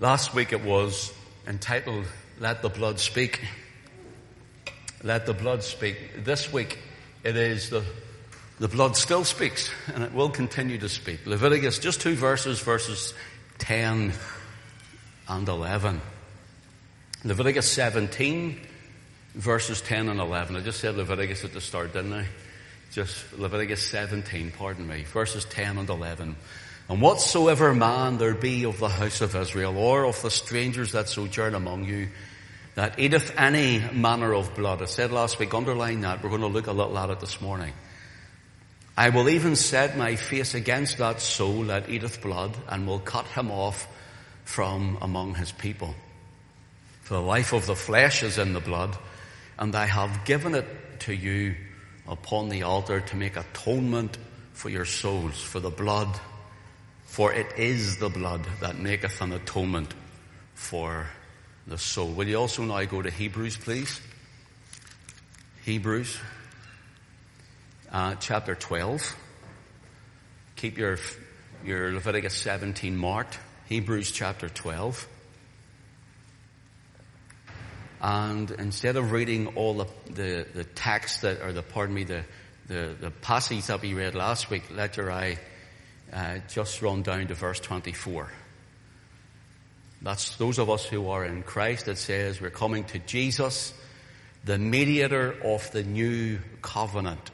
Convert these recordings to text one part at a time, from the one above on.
Last week it was entitled, Let the Blood Speak. Let the Blood Speak. This week it is the, the blood still speaks and it will continue to speak. Leviticus, just two verses, verses 10 and 11. Leviticus 17, verses 10 and 11. I just said Leviticus at the start, didn't I? Just Leviticus 17, pardon me, verses 10 and 11. And whatsoever man there be of the house of Israel, or of the strangers that sojourn among you, that eateth any manner of blood. I said last week, underline that. We're going to look a little at it this morning. I will even set my face against that soul that eateth blood, and will cut him off from among his people. For the life of the flesh is in the blood, and I have given it to you upon the altar to make atonement for your souls, for the blood for it is the blood that maketh an atonement for the soul. Will you also now go to Hebrews, please? Hebrews, uh, chapter 12. Keep your, your Leviticus 17 marked. Hebrews chapter 12. And instead of reading all the, the, the text that, or the, pardon me, the, the, the passage that we read last week, let your eye uh, just run down to verse 24. That's those of us who are in Christ. It says we're coming to Jesus, the mediator of the new covenant.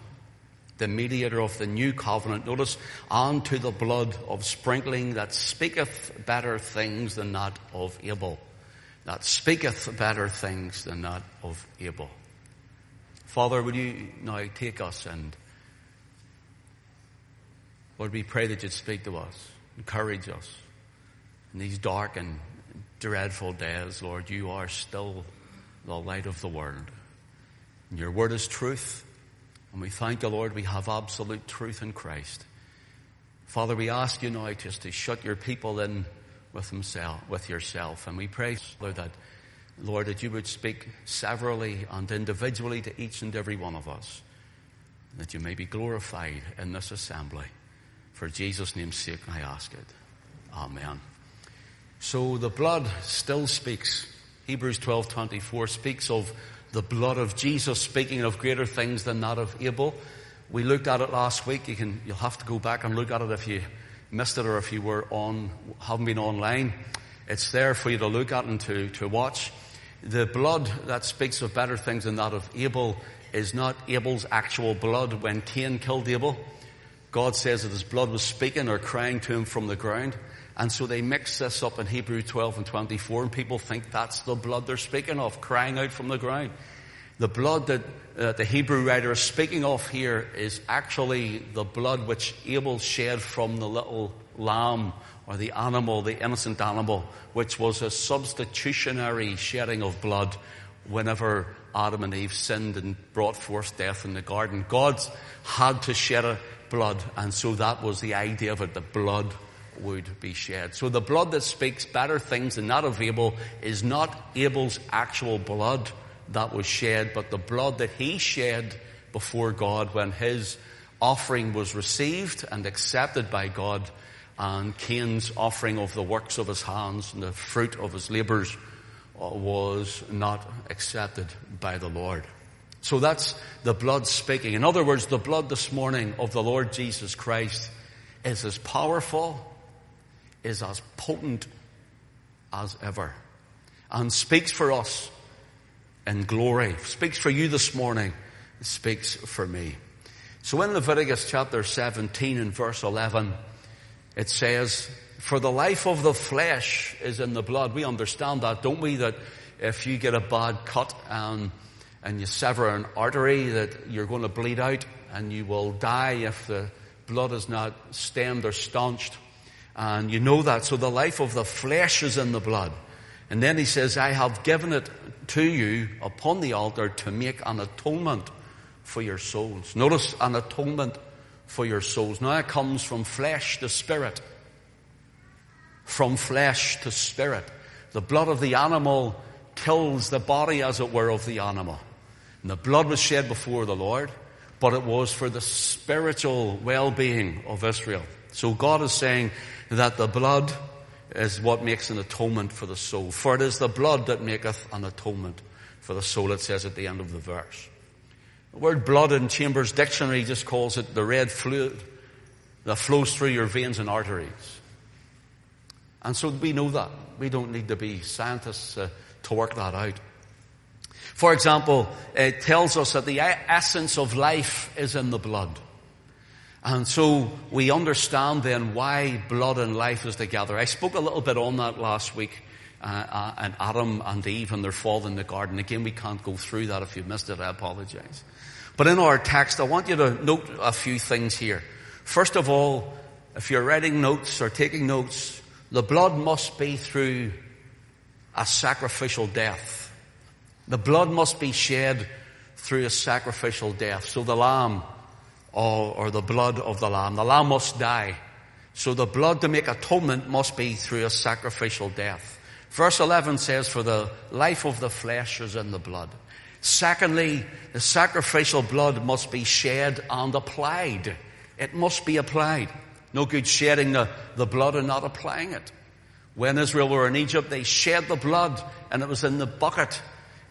The mediator of the new covenant. Notice, on to the blood of sprinkling that speaketh better things than that of Abel. That speaketh better things than that of Abel. Father, would you now take us and Lord, we pray that you'd speak to us, encourage us. In these dark and dreadful days, Lord, you are still the light of the world. And your word is truth. And we thank you, Lord, we have absolute truth in Christ. Father, we ask you now just to shut your people in with himself, with yourself. And we pray, Lord, that, Lord, that you would speak severally and individually to each and every one of us. That you may be glorified in this assembly. For Jesus' name's sake, I ask it. Amen. So the blood still speaks. Hebrews 12:24 speaks of the blood of Jesus speaking of greater things than that of Abel. We looked at it last week. You can, you'll have to go back and look at it if you missed it or if you were on, haven't been online. It's there for you to look at and to, to watch. The blood that speaks of better things than that of Abel is not Abel's actual blood when Cain killed Abel. God says that his blood was speaking or crying to him from the ground. And so they mix this up in Hebrew 12 and 24 and people think that's the blood they're speaking of, crying out from the ground. The blood that uh, the Hebrew writer is speaking of here is actually the blood which Abel shed from the little lamb or the animal, the innocent animal, which was a substitutionary shedding of blood whenever Adam and Eve sinned and brought forth death in the garden. God had to shed a blood. And so that was the idea of it, the blood would be shed. So the blood that speaks better things than that of Abel is not Abel's actual blood that was shed, but the blood that he shed before God when his offering was received and accepted by God and Cain's offering of the works of his hands and the fruit of his labors uh, was not accepted by the Lord. So that's the blood speaking. In other words, the blood this morning of the Lord Jesus Christ is as powerful, is as potent as ever, and speaks for us in glory. Speaks for you this morning. speaks for me. So in Leviticus chapter 17 and verse 11, it says, for the life of the flesh is in the blood. We understand that, don't we? That if you get a bad cut and and you sever an artery that you're going to bleed out and you will die if the blood is not stemmed or staunched. And you know that. So the life of the flesh is in the blood. And then he says, I have given it to you upon the altar to make an atonement for your souls. Notice an atonement for your souls. Now it comes from flesh to spirit. From flesh to spirit. The blood of the animal kills the body, as it were, of the animal. And the blood was shed before the Lord, but it was for the spiritual well-being of Israel. So God is saying that the blood is what makes an atonement for the soul. For it is the blood that maketh an atonement for the soul, it says at the end of the verse. The word blood in Chambers Dictionary just calls it the red fluid that flows through your veins and arteries. And so we know that. We don't need to be scientists uh, to work that out. For example, it tells us that the essence of life is in the blood. And so we understand then why blood and life is together. I spoke a little bit on that last week. Uh, uh, and Adam and Eve and their fall in the garden. Again, we can't go through that. If you missed it, I apologize. But in our text, I want you to note a few things here. First of all, if you're writing notes or taking notes, the blood must be through a sacrificial death. The blood must be shed through a sacrificial death. So the lamb, or, or the blood of the lamb, the lamb must die. So the blood to make atonement must be through a sacrificial death. Verse 11 says, for the life of the flesh is in the blood. Secondly, the sacrificial blood must be shed and applied. It must be applied. No good shedding the, the blood and not applying it. When Israel were in Egypt, they shed the blood and it was in the bucket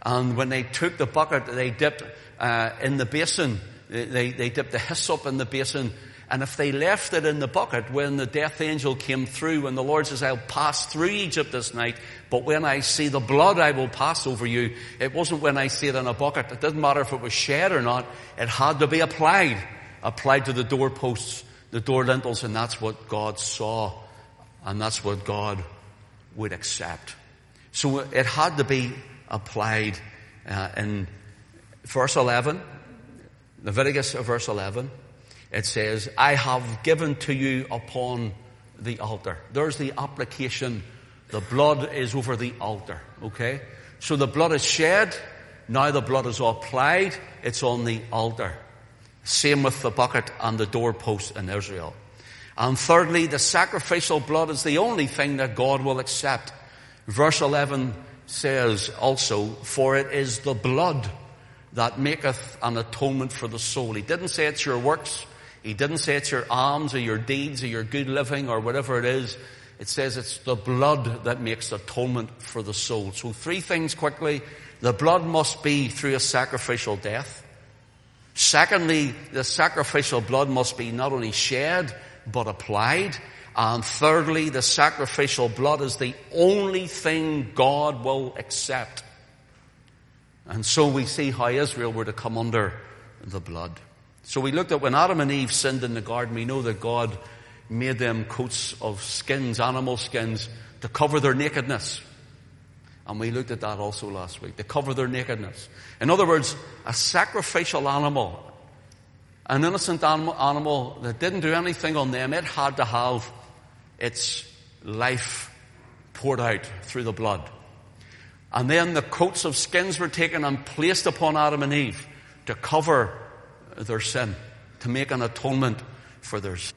and when they took the bucket, they dipped uh, in the basin. They, they dipped the hyssop in the basin. And if they left it in the bucket when the death angel came through, and the Lord says, I'll pass through Egypt this night, but when I see the blood, I will pass over you. It wasn't when I see it in a bucket. It didn't matter if it was shed or not. It had to be applied. Applied to the doorposts, the door lintels, and that's what God saw. And that's what God would accept. So it had to be applied uh, in verse 11, Leviticus verse 11. It says, I have given to you upon the altar. There's the application. The blood is over the altar. Okay? So the blood is shed. Now the blood is applied. It's on the altar. Same with the bucket and the doorpost in Israel. And thirdly, the sacrificial blood is the only thing that God will accept. Verse 11 says also, for it is the blood that maketh an atonement for the soul. He didn't say it's your works. He didn't say it's your alms or your deeds or your good living or whatever it is. It says it's the blood that makes atonement for the soul. So three things quickly. The blood must be through a sacrificial death. Secondly, the sacrificial blood must be not only shed, but applied. And thirdly, the sacrificial blood is the only thing God will accept. And so we see how Israel were to come under the blood. So we looked at when Adam and Eve sinned in the garden, we know that God made them coats of skins, animal skins, to cover their nakedness. And we looked at that also last week, to cover their nakedness. In other words, a sacrificial animal, an innocent animal, animal that didn't do anything on them, it had to have its life poured out through the blood. And then the coats of skins were taken and placed upon Adam and Eve to cover their sin, to make an atonement for their sin.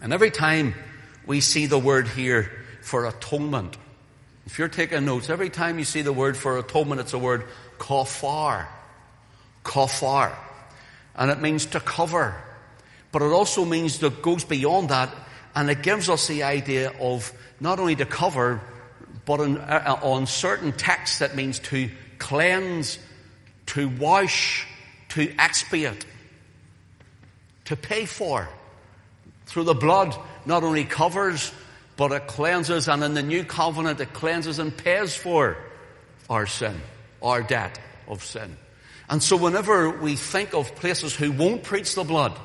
And every time we see the word here for atonement, if you're taking notes, every time you see the word for atonement, it's a word kafar. Kafar. And it means to cover. But it also means that goes beyond that and it gives us the idea of not only to cover, but on, uh, on certain texts that means to cleanse, to wash, to expiate, to pay for. Through the blood, not only covers, but it cleanses, and in the new covenant, it cleanses and pays for our sin, our debt of sin. And so whenever we think of places who won't preach the blood,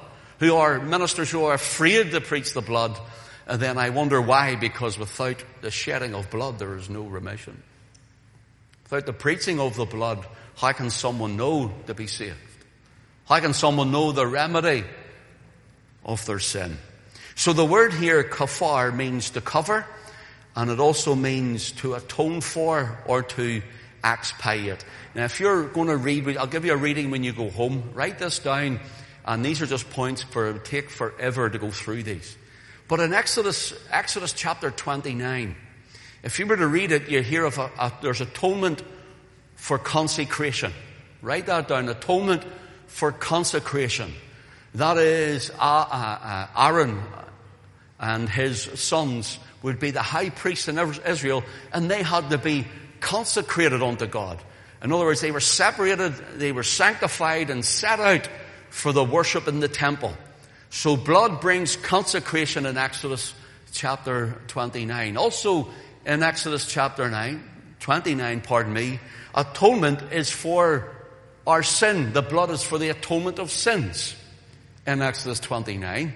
who are ministers who are afraid to preach the blood, and then I wonder why, because without the shedding of blood, there is no remission. Without the preaching of the blood, how can someone know to be saved? How can someone know the remedy of their sin? So the word here, kafar, means to cover, and it also means to atone for or to expiate. Now if you're going to read, I'll give you a reading when you go home. Write this down and these are just points for it take forever to go through these. But in Exodus, Exodus chapter 29, if you were to read it, you hear of a, a, there's atonement for consecration. Write that down. Atonement for consecration. That is Aaron and his sons would be the high priest in Israel, and they had to be consecrated unto God. In other words, they were separated, they were sanctified and set out for the worship in the temple. So blood brings consecration in Exodus chapter 29. Also in Exodus chapter 9, 29, pardon me, atonement is for our sin. The blood is for the atonement of sins in Exodus 29.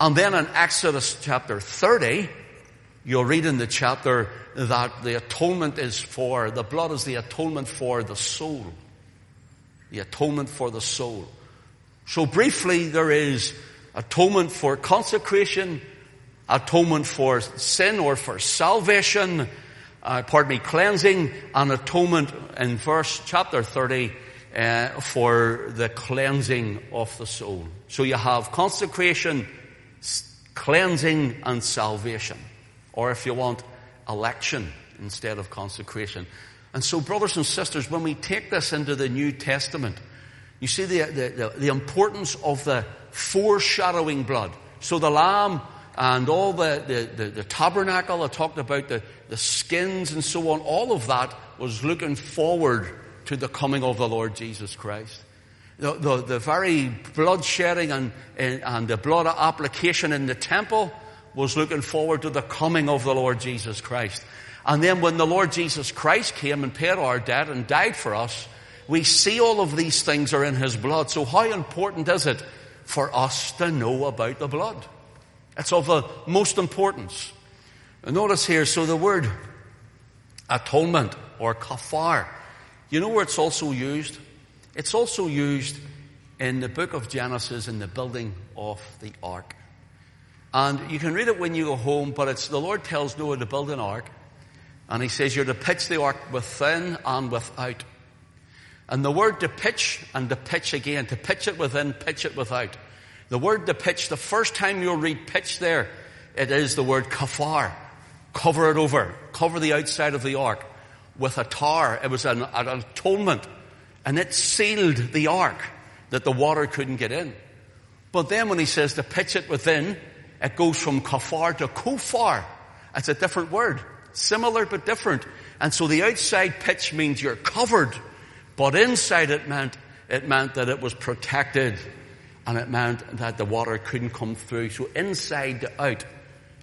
And then in Exodus chapter 30, you'll read in the chapter that the atonement is for, the blood is the atonement for the soul. The atonement for the soul. So briefly, there is atonement for consecration, atonement for sin or for salvation, uh, pardon me, cleansing, and atonement in verse chapter 30 uh, for the cleansing of the soul. So you have consecration, cleansing, and salvation. Or if you want, election instead of consecration. And so, brothers and sisters, when we take this into the New Testament, you see the, the, the, importance of the foreshadowing blood. So the lamb and all the, the, the, tabernacle, I talked about the, the skins and so on, all of that was looking forward to the coming of the Lord Jesus Christ. The, the, the very blood shedding and, and, and the blood application in the temple was looking forward to the coming of the Lord Jesus Christ. And then when the Lord Jesus Christ came and paid our debt and died for us, we see all of these things are in His blood. So how important is it for us to know about the blood? It's of the most importance. Notice here, so the word atonement or kafar, you know where it's also used? It's also used in the book of Genesis in the building of the ark. And you can read it when you go home, but it's the Lord tells Noah to build an ark. And he says you're to pitch the ark within and without. And the word to pitch and to pitch again, to pitch it within, pitch it without. The word to pitch, the first time you'll read pitch there, it is the word kafar. Cover it over. Cover the outside of the ark with a tar. It was an, an atonement. And it sealed the ark that the water couldn't get in. But then when he says to pitch it within, it goes from kafar to kufar. It's a different word. Similar but different. And so the outside pitch means you're covered, but inside it meant, it meant that it was protected and it meant that the water couldn't come through. So inside to out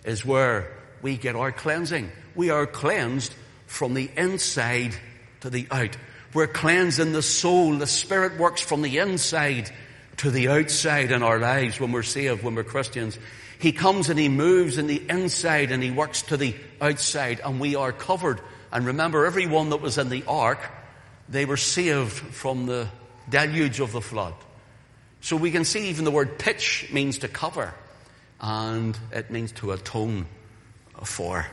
is where we get our cleansing. We are cleansed from the inside to the out. We're cleansed in the soul. The Spirit works from the inside to the outside in our lives when we're saved, when we're Christians. He comes and he moves in the inside and he works to the outside and we are covered. And remember, everyone that was in the ark, they were saved from the deluge of the flood. So we can see even the word pitch means to cover and it means to atone for.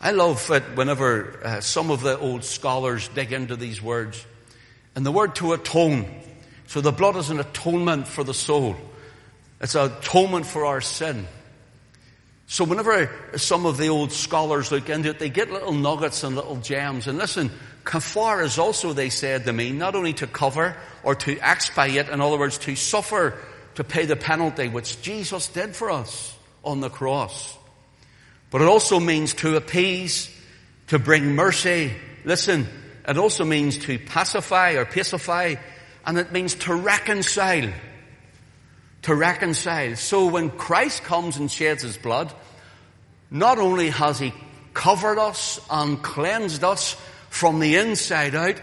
I love it whenever uh, some of the old scholars dig into these words. And the word to atone. So the blood is an atonement for the soul. It's an atonement for our sin. So whenever some of the old scholars look into it, they get little nuggets and little gems. And listen, kafar is also, they said to me, not only to cover or to expiate, in other words, to suffer, to pay the penalty, which Jesus did for us on the cross. But it also means to appease, to bring mercy. Listen, it also means to pacify or pacify, and it means to reconcile to reconcile. So when Christ comes and sheds his blood, not only has he covered us and cleansed us from the inside out,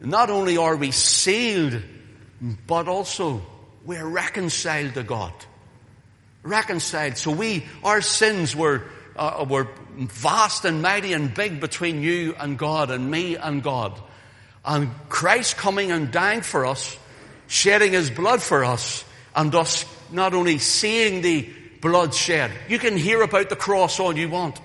not only are we sealed, but also we're reconciled to God. Reconciled. So we, our sins were, uh, were vast and mighty and big between you and God and me and God. And Christ coming and dying for us, shedding his blood for us, and us not only seeing the blood shed. You can hear about the cross all you want.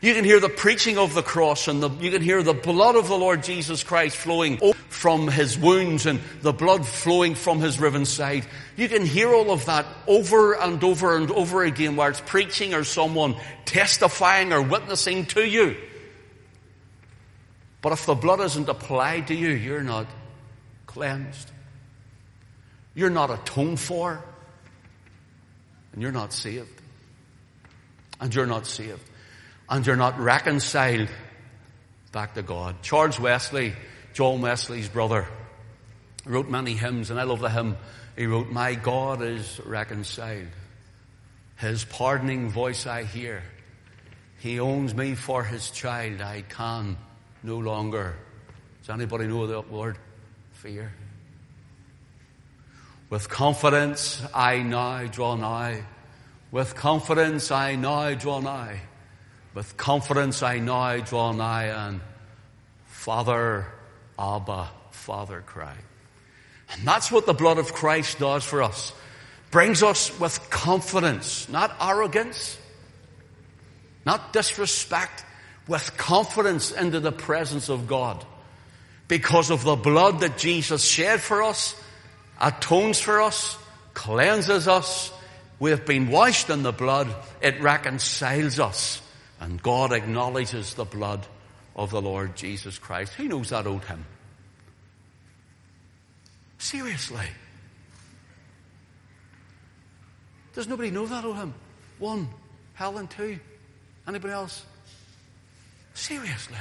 You can hear the preaching of the cross and the, you can hear the blood of the Lord Jesus Christ flowing from his wounds and the blood flowing from his riven side. You can hear all of that over and over and over again while it's preaching or someone testifying or witnessing to you. But if the blood isn't applied to you, you're not cleansed. You're not atoned for. And you're not saved. And you're not saved. And you're not reconciled back to God. Charles Wesley, John Wesley's brother, wrote many hymns, and I love the hymn he wrote, My God is reconciled. His pardoning voice I hear. He owns me for his child. I can no longer. Does anybody know that word? Fear. With confidence I now draw nigh. With confidence I now draw nigh. With confidence I now draw nigh and Father, Abba, Father cry. And that's what the blood of Christ does for us. Brings us with confidence, not arrogance, not disrespect, with confidence into the presence of God. Because of the blood that Jesus shed for us, atones for us, cleanses us, we have been washed in the blood, it reconciles us. And God acknowledges the blood of the Lord Jesus Christ. Who knows that old hymn? Seriously. Does nobody know that old hymn? One. Helen, two. Anybody else? Seriously.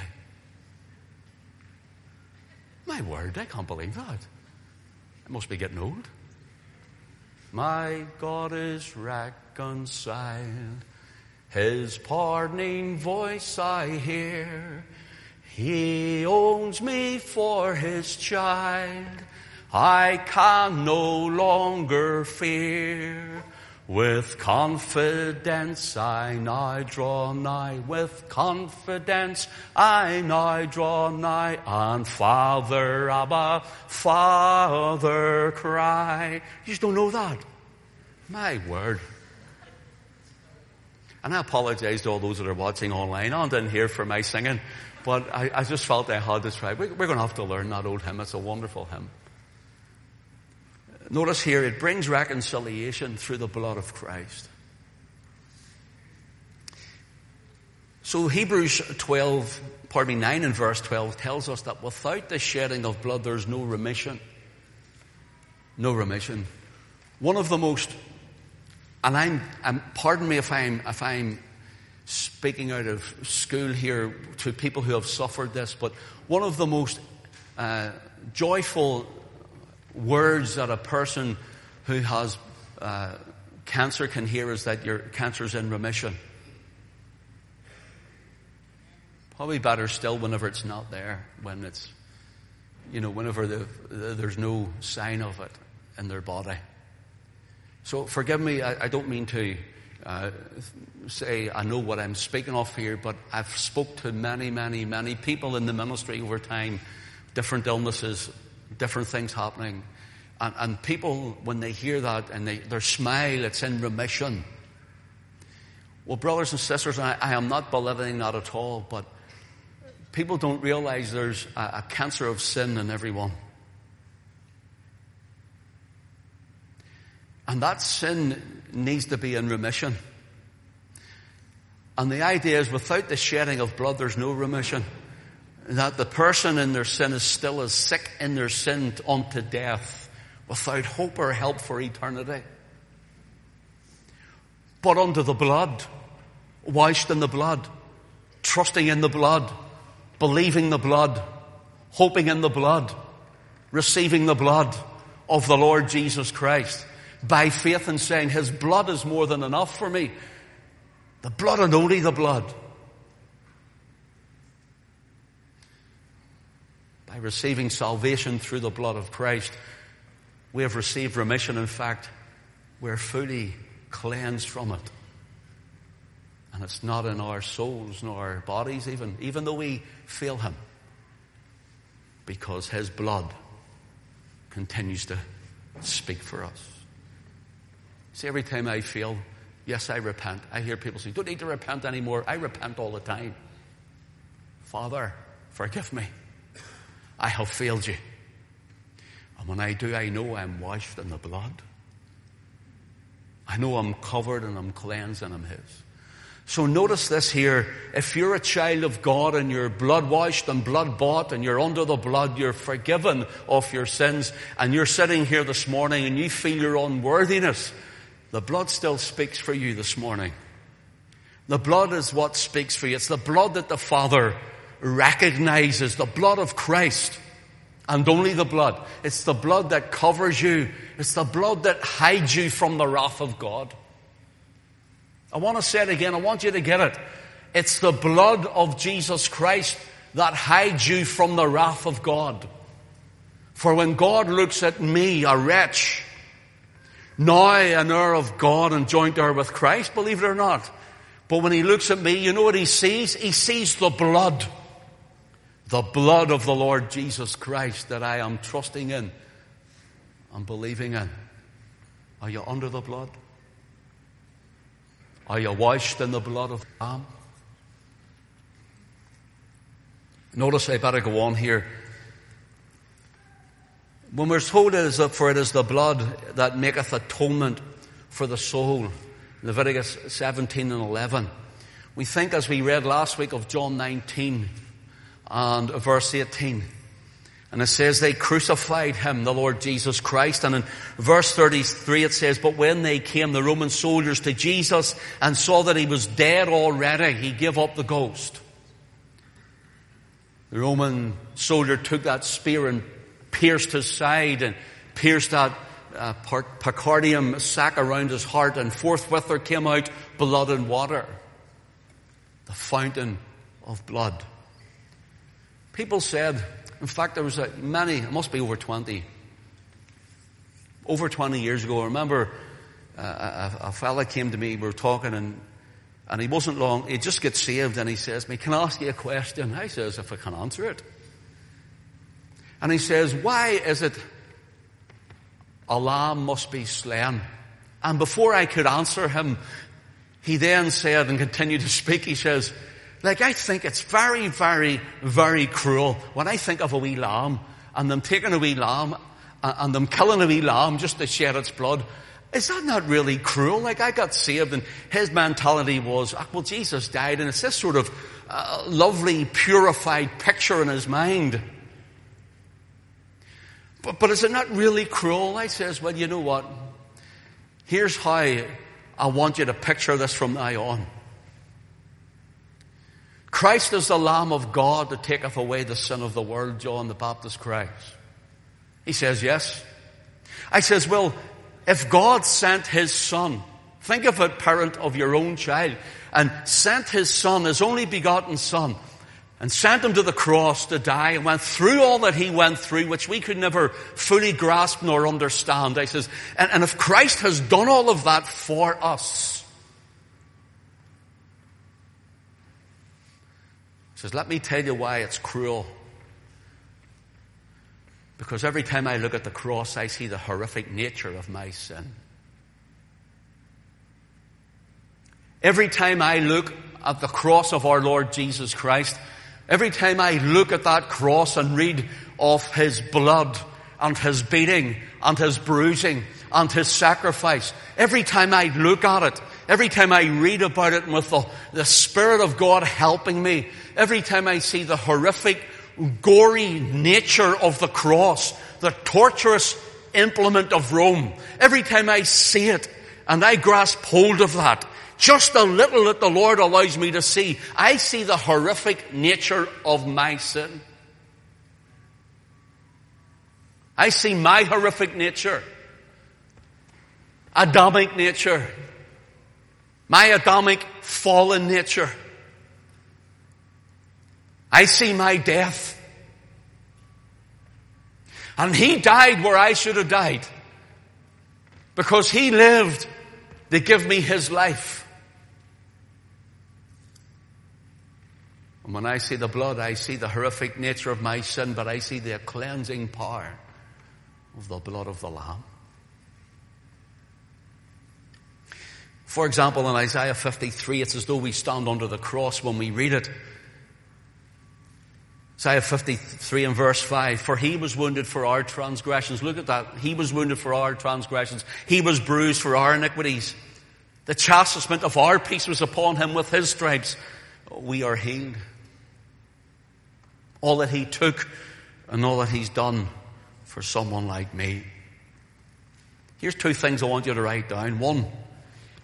My word, I can't believe that. I must be getting old. My God is reconciled. His pardoning voice I hear. He owns me for his child. I can no longer fear. With confidence I now draw nigh. With confidence I now draw nigh. And Father, Abba, Father, cry. You just don't know that. My word. And I apologize to all those that are watching online. Oh, I didn't hear for my singing, but I, I just felt I had to try. We're, we're going to have to learn that old hymn. It's a wonderful hymn. Notice here, it brings reconciliation through the blood of Christ. So Hebrews 12, pardon me, 9 and verse 12 tells us that without the shedding of blood, there's no remission. No remission. One of the most, and I'm, I'm pardon me if I'm, if I'm speaking out of school here to people who have suffered this, but one of the most uh, joyful words that a person who has uh, cancer can hear is that your cancer is in remission. Probably better still whenever it's not there, when it's, you know, whenever the, the, there's no sign of it in their body. So forgive me, I, I don't mean to uh, say I know what I'm speaking of here, but I've spoke to many, many, many people in the ministry over time, different illnesses, different things happening. And, and people, when they hear that and they, their smile, it's in remission. Well, brothers and sisters, I, I am not belittling that at all, but people don't realize there's a, a cancer of sin in everyone. And that sin needs to be in remission. And the idea is without the shedding of blood, there's no remission that the person in their sin is still as sick in their sin unto death without hope or help for eternity. But under the blood, washed in the blood, trusting in the blood, believing the blood, hoping in the blood, receiving the blood of the Lord Jesus Christ by faith and saying, His blood is more than enough for me. The blood and only the blood. by receiving salvation through the blood of Christ, we have received remission. In fact, we're fully cleansed from it. And it's not in our souls nor our bodies even, even though we feel Him. Because His blood continues to speak for us. See, every time I fail, yes, I repent, I hear people say, don't need to repent anymore. I repent all the time. Father, forgive me. I have failed you. And when I do, I know I'm washed in the blood. I know I'm covered and I'm cleansed and I'm His. So notice this here. If you're a child of God and you're blood washed and blood bought and you're under the blood, you're forgiven of your sins and you're sitting here this morning and you feel your unworthiness, the blood still speaks for you this morning. The blood is what speaks for you. It's the blood that the Father recognizes, the blood of Christ. And only the blood. It's the blood that covers you. It's the blood that hides you from the wrath of God. I want to say it again. I want you to get it. It's the blood of Jesus Christ that hides you from the wrath of God. For when God looks at me, a wretch, now an heir of God and joint heir with Christ, believe it or not, but when he looks at me, you know what he sees? He sees the blood. The blood of the Lord Jesus Christ that I am trusting in and believing in. Are you under the blood? Are you washed in the blood of the Lamb? Notice I better go on here. When we're told it is, for it is the blood that maketh atonement for the soul, Leviticus 17 and 11. We think, as we read last week, of John 19 and verse 18. And it says they crucified him, the Lord Jesus Christ. And in verse 33 it says, But when they came, the Roman soldiers, to Jesus and saw that he was dead already, he gave up the ghost. The Roman soldier took that spear and pierced his side and pierced that uh, pericardium sac around his heart, and forthwith there came out blood and water, the fountain of blood. People said, in fact, there was a, many, it must be over 20, over 20 years ago. I remember uh, a, a fella came to me, we were talking, and, and he wasn't long, he just gets saved, and he says to me, Can I ask you a question? I says, If I can answer it. And he says, Why is it a lamb must be slain. And before I could answer him, he then said and continued to speak, he says, like I think it's very, very, very cruel when I think of a wee lamb and them taking a wee lamb and them killing a wee lamb just to shed its blood. Is that not really cruel? Like I got saved and his mentality was, ah, well Jesus died and it's this sort of uh, lovely, purified picture in his mind. But, but is it not really cruel? I says, well, you know what? Here's how I want you to picture this from now on. Christ is the Lamb of God that taketh away the sin of the world, John the Baptist cries. He says, yes. I says, well, if God sent His Son, think of it, parent of your own child, and sent His Son, His only begotten Son, and sent him to the cross to die and went through all that he went through, which we could never fully grasp nor understand. I says, and, and if Christ has done all of that for us, he says, let me tell you why it's cruel. Because every time I look at the cross, I see the horrific nature of my sin. Every time I look at the cross of our Lord Jesus Christ, Every time I look at that cross and read of His blood and His beating and His bruising and His sacrifice, every time I look at it, every time I read about it with the, the Spirit of God helping me, every time I see the horrific, gory nature of the cross, the torturous implement of Rome, every time I see it and I grasp hold of that, just a little that the Lord allows me to see, I see the horrific nature of my sin. I see my horrific nature. Adamic nature. My Adamic fallen nature. I see my death. And he died where I should have died. Because he lived to give me his life. And when I see the blood, I see the horrific nature of my sin, but I see the cleansing power of the blood of the Lamb. For example, in Isaiah 53, it's as though we stand under the cross when we read it. Isaiah 53 and verse 5, for he was wounded for our transgressions. Look at that. He was wounded for our transgressions. He was bruised for our iniquities. The chastisement of our peace was upon him with his stripes. We are healed all that He took and all that He's done for someone like me. Here's two things I want you to write down. One,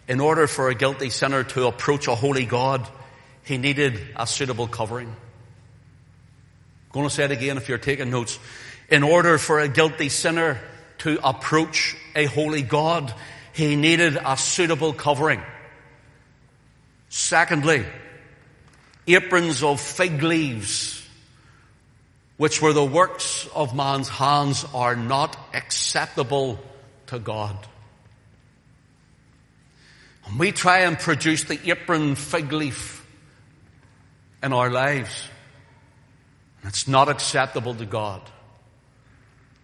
in order for a guilty sinner to approach a holy God, he needed a suitable covering. I'm going to say it again if you're taking notes. In order for a guilty sinner to approach a holy God, he needed a suitable covering. Secondly, aprons of fig leaves, which were the works of man's hands, are not acceptable to God. And we try and produce the apron fig leaf in our lives. And It's not acceptable to God.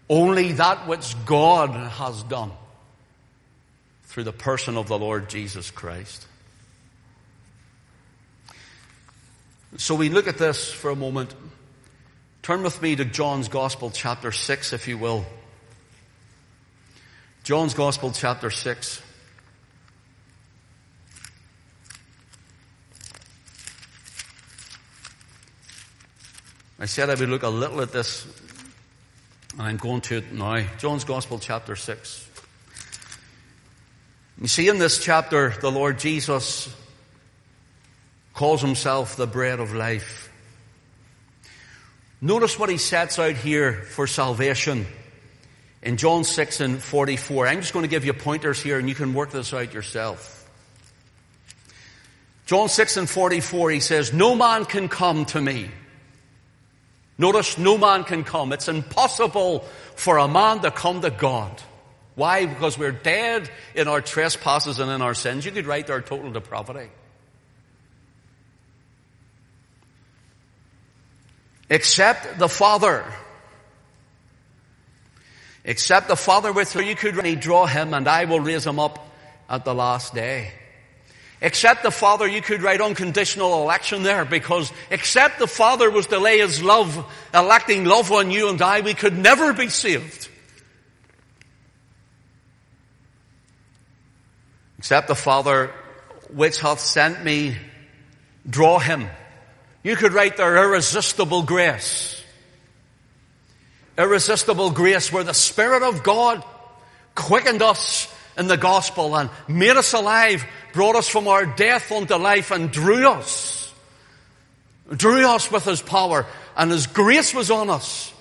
Only that which God has done through the person of the Lord Jesus Christ. So we look at this for a moment. Turn with me to John's Gospel, chapter 6, if you will. John's Gospel, chapter 6. I said I would look a little at this, and I'm going to it now. John's Gospel, chapter 6. You see, in this chapter, the Lord Jesus calls himself the bread of life. Notice what he sets out here for salvation in John 6 and 44. I'm just going to give you pointers here and you can work this out yourself. John 6 and 44, he says, No man can come to me Notice no man can come. It's impossible for a man to come to God. Why? Because we're dead in our trespasses and in our sins. You could write our total depravity. Except the Father. Except the Father with whom you could draw him and I will raise him up at the last day. Except the Father, you could write unconditional election there because except the Father was to lay His love, electing love on you and I, we could never be saved. Except the Father which hath sent me, draw him. You could write there irresistible grace. Irresistible grace where the Spirit of God quickened us in the gospel and made us alive, brought us from our death unto life and drew us. Drew us with His power and His grace was on us.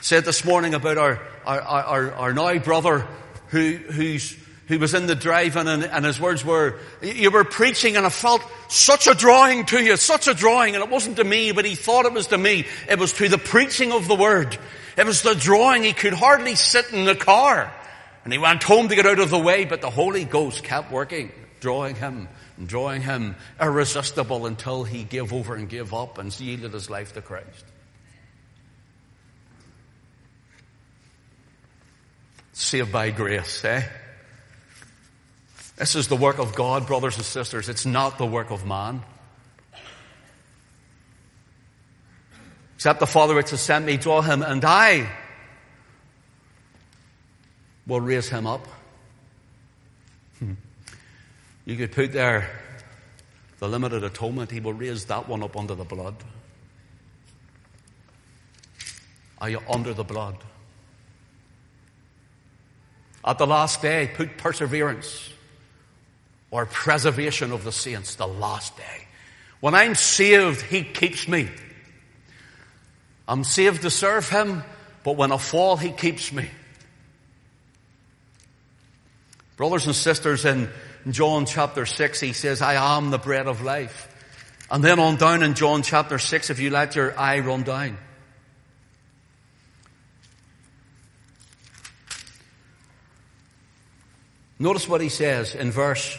Said this morning about our, our, our, our now brother who, who's, who was in the drive-in and, and his words were, you were preaching and I felt such a drawing to you, such a drawing, and it wasn't to me, but he thought it was to me. It was to the preaching of the word. It was the drawing. He could hardly sit in the car. And he went home to get out of the way, but the Holy Ghost kept working, drawing him, and drawing him irresistible until he gave over and gave up and yielded his life to Christ. Saved by grace, eh? This is the work of God, brothers and sisters. It's not the work of man. Except the Father which has sent me, draw him, and I will raise him up. Hmm. You could put there the limited atonement, he will raise that one up under the blood. Are you under the blood? At the last day, put perseverance or preservation of the saints, the last day. When I'm saved, He keeps me. I'm saved to serve Him, but when I fall, He keeps me. Brothers and sisters, in John chapter 6, he says, I am the bread of life. And then on down in John chapter 6, if you let your eye run down. Notice what he says in verse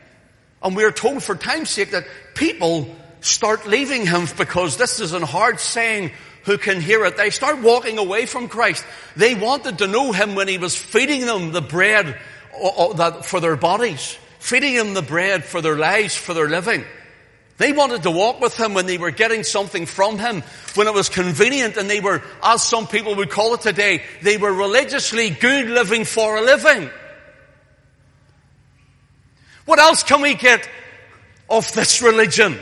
And we are told for time's sake that people start leaving him because this is an hard saying who can hear it. They start walking away from Christ. They wanted to know him when he was feeding them the bread for their bodies feeding them the bread for their lives, for their living. They wanted to walk with him when they were getting something from him, when it was convenient, and they were, as some people would call it today, they were religiously good living for a living. What else can we get of this religion?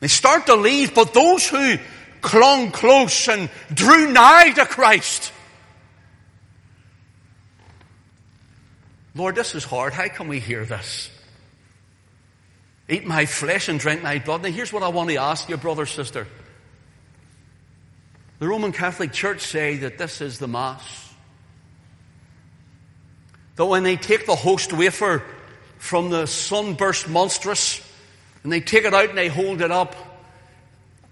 They start to leave, but those who clung close and drew nigh to Christ, Lord, this is hard. How can we hear this? Eat my flesh and drink my blood. Now here's what I want to ask you, brother, sister. The Roman Catholic Church say that this is the Mass. That when they take the host wafer from the sunburst monstrance, and they take it out and they hold it up,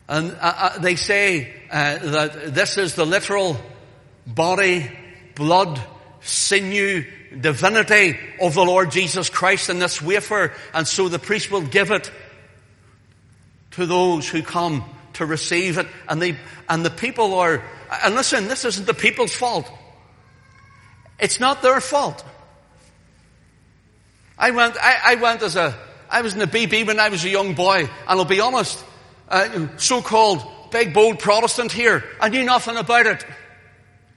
and uh, uh, they say uh, that this is the literal body, blood, sinew, divinity of the Lord Jesus Christ in this wafer, and so the priest will give it to those who come to receive it, and they, and the people are, and listen, this isn't the people's fault. It's not their fault. I went, I, I went as a, I was in the BB when I was a young boy, and I'll be honest, uh, so-called big bold Protestant here, I knew nothing about it.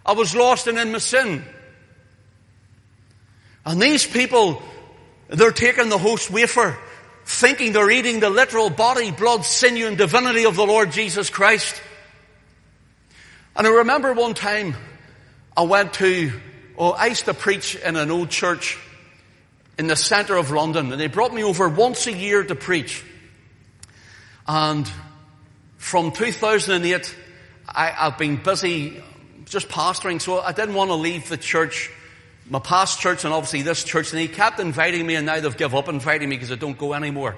I was lost and in my sin. And these people, they're taking the host wafer, thinking they're eating the literal body, blood, sinew, and divinity of the Lord Jesus Christ. And I remember one time I went to, oh, I used to preach in an old church in the centre of London, and they brought me over once a year to preach. And from 2008, I, have been busy just pastoring, so I didn't want to leave the church my past church and obviously this church, and he kept inviting me, and now they've given up inviting me because I don't go anymore.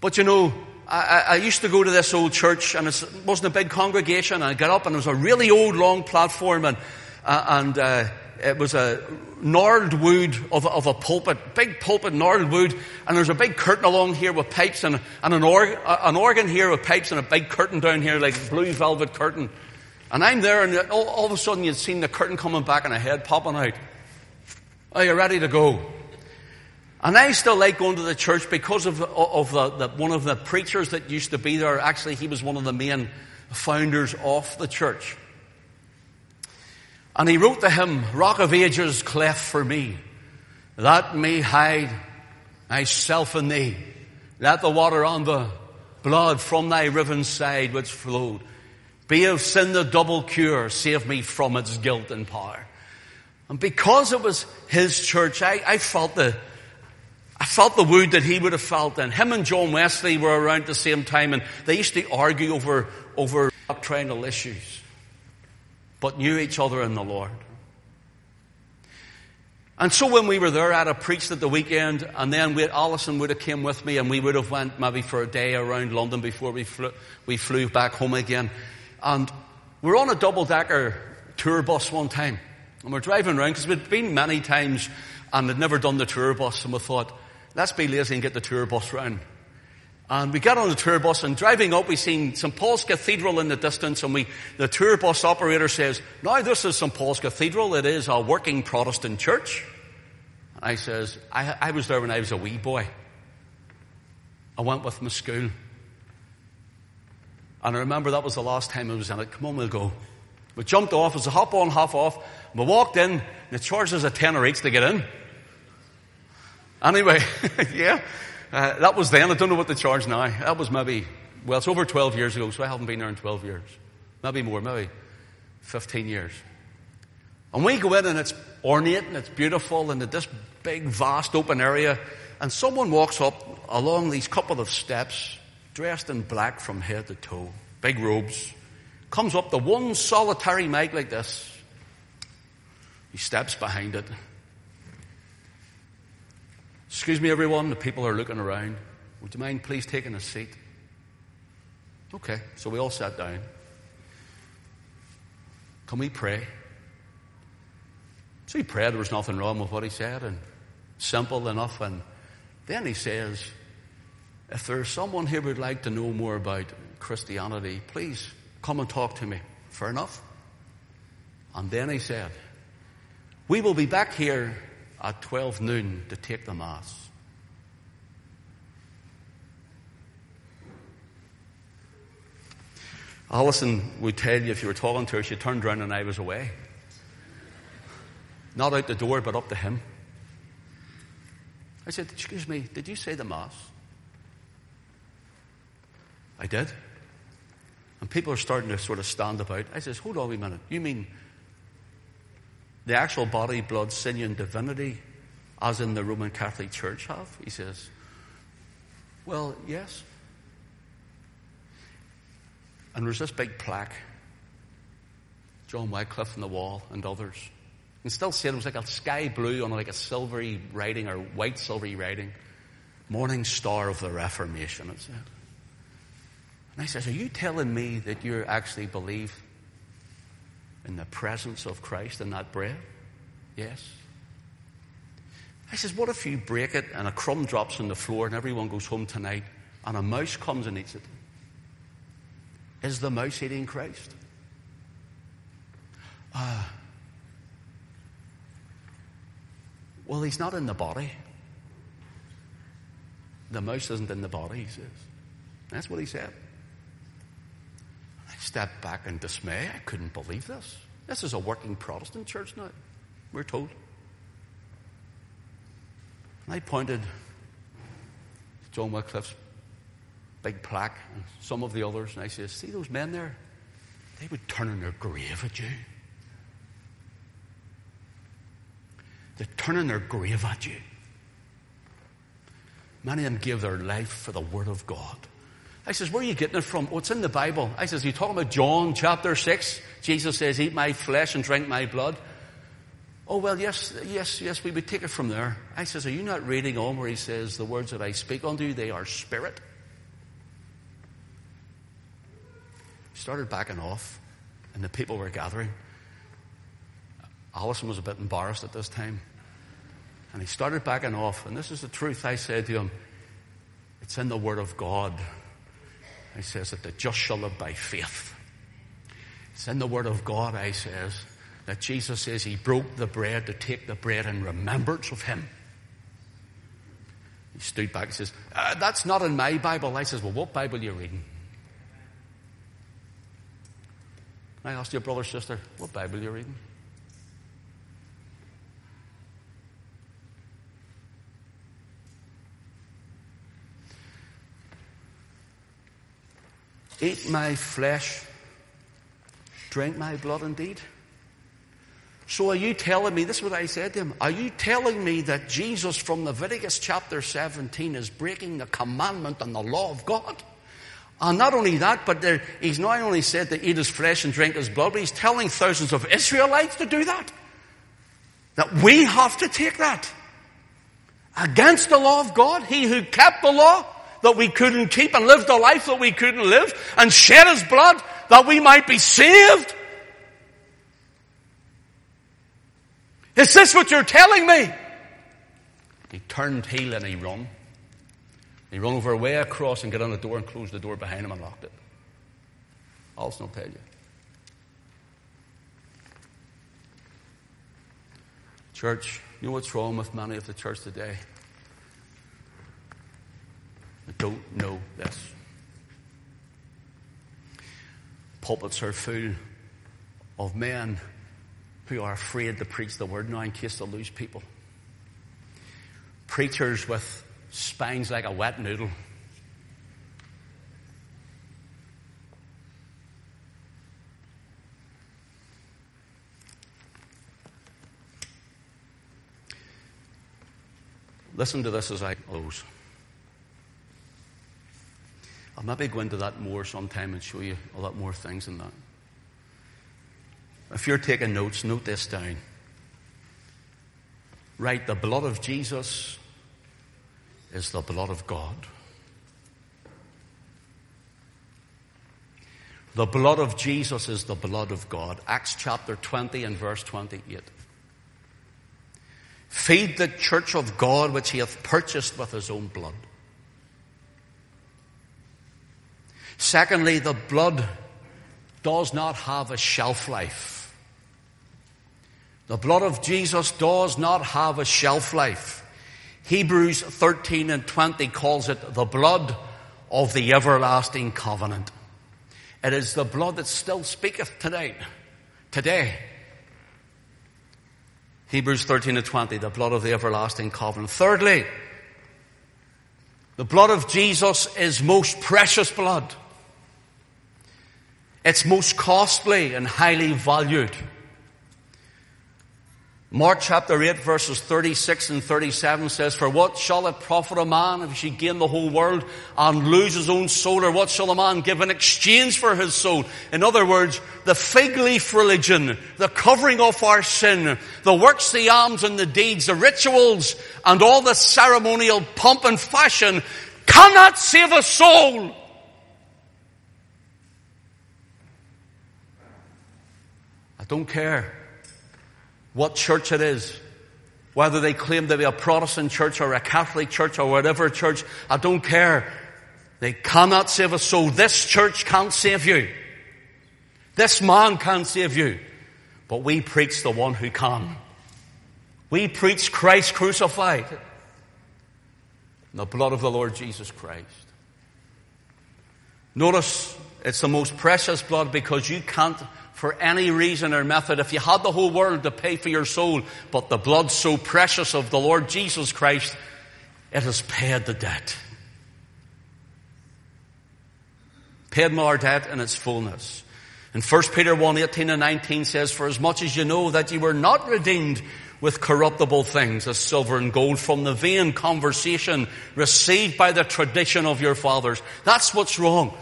But you know, I, I, used to go to this old church, and it wasn't a big congregation. And I got up, and it was a really old, long platform, and uh, and uh, it was a gnarled wood of, of a pulpit, big pulpit, gnarled wood, and there's a big curtain along here with pipes, and, and an, org, an organ here with pipes, and a big curtain down here, like blue velvet curtain. And I'm there, and all, all of a sudden you'd seen the curtain coming back and a head popping out. Are you ready to go? And I still like going to the church because of, of the, the, one of the preachers that used to be there. Actually, he was one of the main founders of the church. And he wrote the hymn, Rock of Ages, cleft for me, that may hide myself in thee. Let the water on the blood from thy riven side which flowed be of sin the double cure, save me from its guilt and power. And because it was his church, I, I felt the, I felt the wound that he would have felt. And him and John Wesley were around the same time and they used to argue over, over doctrinal issues, but knew each other in the Lord. And so when we were there, I'd have preached at the weekend, and then we, Alison would have came with me, and we would have went maybe for a day around London before we flew, we flew back home again. And we're on a double decker tour bus one time. And we're driving around because we'd been many times and had never done the tour bus. And we thought, let's be lazy and get the tour bus round. And we got on the tour bus and driving up, we seen St. Paul's Cathedral in the distance and we, the tour bus operator says, now this is St. Paul's Cathedral. It is a working Protestant church. And I says, I, I was there when I was a wee boy. I went with my school. And I remember that was the last time I was in it. Come on, we'll go. We jumped off. It was a hop on, hop off. We walked in, and it charged us a tenner each to get in. Anyway, yeah, uh, that was then. I don't know what they charge now. That was maybe, well, it's over 12 years ago, so I haven't been there in 12 years. Maybe more, maybe 15 years. And we go in and it's ornate and it's beautiful and this big, vast, open area. And someone walks up along these couple of steps dressed in black from head to toe, big robes, comes up to one solitary mic like this. He steps behind it. Excuse me, everyone, the people are looking around. Would you mind please taking a seat? Okay, so we all sat down. Can we pray? So he prayed, there was nothing wrong with what he said, and simple enough. And then he says, if there's someone here who'd like to know more about Christianity, please come and talk to me. Fair enough? And then he said, We will be back here at 12 noon to take the Mass. Alison would tell you if you were talking to her, she turned around and I was away. Not out the door, but up to him. I said, Excuse me, did you say the Mass? I did. And people are starting to sort of stand about. I says, Hold on a minute. You mean the actual body, blood, sinew, and divinity, as in the Roman Catholic Church have? He says, Well, yes. And there's this big plaque, John Wycliffe on the wall and others. And still see it, it was like a sky blue on like a silvery writing or white silvery writing. Morning star of the Reformation, it said. And I says, Are you telling me that you actually believe in the presence of Christ in that bread? Yes. I says, What if you break it and a crumb drops on the floor and everyone goes home tonight and a mouse comes and eats it? Is the mouse eating Christ? Uh, well, he's not in the body. The mouse isn't in the body, he says. That's what he said. Stepped back in dismay. I couldn't believe this. This is a working Protestant church now, we're told. And I pointed to John Wycliffe's big plaque, and some of the others, and I said, See those men there? They would turn in their grave at you. They'd turn in their grave at you. Many of them gave their life for the Word of God. I says, where are you getting it from? Oh, it's in the Bible. I says, you talking about John chapter 6? Jesus says, eat my flesh and drink my blood. Oh, well, yes, yes, yes, we would take it from there. I says, are you not reading on where he says, the words that I speak unto you, they are spirit started backing off, and the people were gathering. Allison was a bit embarrassed at this time. And he started backing off. And this is the truth. I said to him, It's in the Word of God. He says that the just shall live by faith. It's in the Word of God, I says, that Jesus says he broke the bread to take the bread in remembrance of him. He stood back and says, uh, That's not in my Bible. I says, Well, what Bible are you reading? I asked your brother, sister, what Bible are you reading? Eat my flesh, drink my blood indeed. So are you telling me, this is what I said to him, are you telling me that Jesus from Leviticus chapter 17 is breaking the commandment and the law of God? And not only that, but there, he's not only said to eat his flesh and drink his blood, but he's telling thousands of Israelites to do that. That we have to take that. Against the law of God, he who kept the law that we couldn't keep and lived a life that we couldn't live and shed his blood that we might be saved. Is this what you're telling me? He turned heel and he run. He run over way across and got on the door and closed the door behind him and locked it. I'll not tell you. Church, you know what's wrong with many of the church today? Don't know this. Pulpits are full of men who are afraid to preach the word now in case they lose people. Preachers with spines like a wet noodle. Listen to this as I close. I'll maybe go into that more sometime and show you a lot more things than that. If you're taking notes, note this down. Write the blood of Jesus is the blood of God. The blood of Jesus is the blood of God. Acts chapter 20 and verse 28. Feed the church of God which he hath purchased with his own blood. Secondly, the blood does not have a shelf life. The blood of Jesus does not have a shelf life. Hebrews 13 and 20 calls it the blood of the everlasting covenant. It is the blood that still speaketh today. Today. Hebrews 13 and 20, the blood of the everlasting covenant. Thirdly, the blood of Jesus is most precious blood. It's most costly and highly valued. Mark chapter 8 verses 36 and 37 says, For what shall it profit a man if he gain the whole world and lose his own soul? Or what shall a man give in exchange for his soul? In other words, the fig leaf religion, the covering of our sin, the works, the alms and the deeds, the rituals and all the ceremonial pomp and fashion cannot save a soul. Don't care what church it is, whether they claim to be a Protestant church or a Catholic church or whatever church, I don't care. They cannot save us. So This church can't save you. This man can't save you. But we preach the one who can. We preach Christ crucified. The blood of the Lord Jesus Christ. Notice it's the most precious blood because you can't for any reason or method. If you had the whole world to pay for your soul, but the blood so precious of the Lord Jesus Christ, it has paid the debt. Paid our debt in its fullness. And 1 Peter 1, 18 and 19 says, For as much as you know that you were not redeemed with corruptible things as silver and gold from the vain conversation received by the tradition of your fathers. That's what's wrong.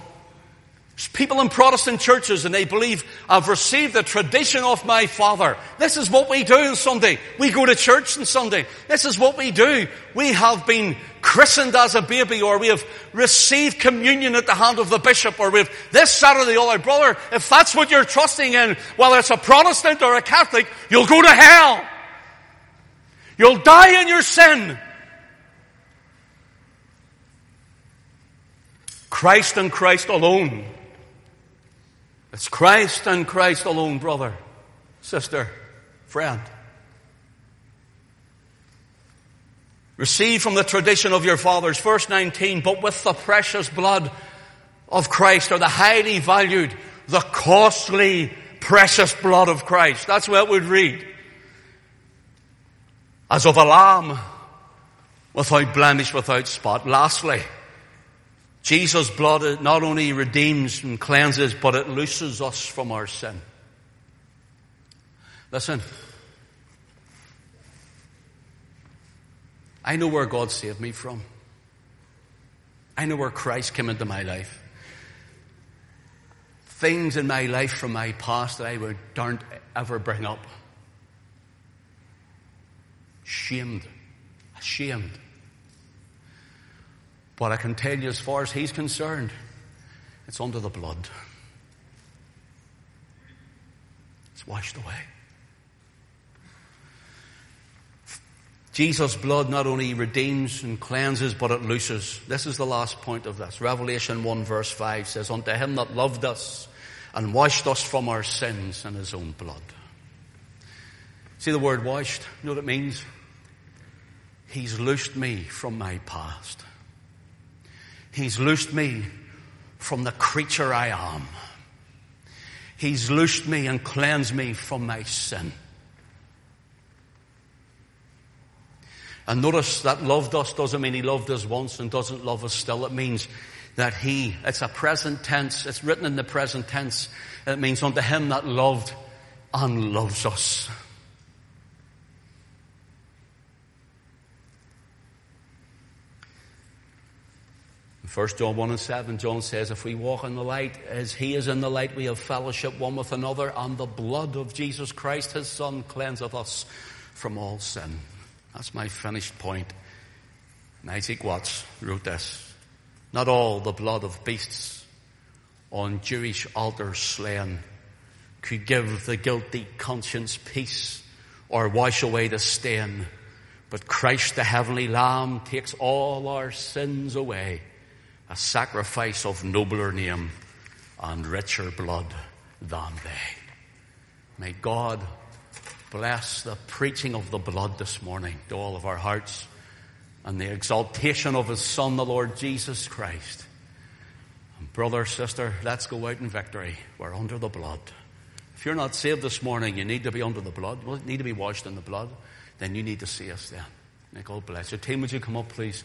People in Protestant churches and they believe, I've received the tradition of my father. This is what we do on Sunday. We go to church on Sunday. This is what we do. We have been christened as a baby or we have received communion at the hand of the bishop or we've this, Saturday, or the other. Brother, if that's what you're trusting in, whether it's a Protestant or a Catholic, you'll go to hell. You'll die in your sin. Christ and Christ alone it's Christ and Christ alone, brother, sister, friend. Receive from the tradition of your fathers, verse 19, but with the precious blood of Christ, or the highly valued, the costly, precious blood of Christ. That's what would read. As of a lamb, without blemish, without spot. Lastly, Jesus' blood not only redeems and cleanses, but it looses us from our sin. Listen. I know where God saved me from. I know where Christ came into my life. Things in my life from my past that I would don't ever bring up. Shamed. Ashamed. But I can tell you, as far as he's concerned, it's under the blood. It's washed away. Jesus' blood not only redeems and cleanses, but it looses. This is the last point of this. Revelation 1 verse 5 says, Unto him that loved us and washed us from our sins in his own blood. See the word washed? You know what it means? He's loosed me from my past. He's loosed me from the creature I am. He's loosed me and cleansed me from my sin. And notice that loved us doesn't mean he loved us once and doesn't love us still. It means that he, it's a present tense, it's written in the present tense. It means unto him that loved and loves us. 1 John 1 and 7, John says, if we walk in the light as he is in the light, we have fellowship one with another, and the blood of Jesus Christ, his son, cleanseth us from all sin. That's my finished point. And Isaac Watts wrote this. Not all the blood of beasts on Jewish altars slain could give the guilty conscience peace or wash away the stain. But Christ the heavenly Lamb takes all our sins away a sacrifice of nobler name and richer blood than they. May God Bless the preaching of the blood this morning to all of our hearts and the exaltation of His Son, the Lord Jesus Christ. And brother, sister, let's go out in victory. We're under the blood. If you're not saved this morning, you need to be under the blood. You need to be washed in the blood. Then you need to see us then. May God bless you. Team, would you come up, please?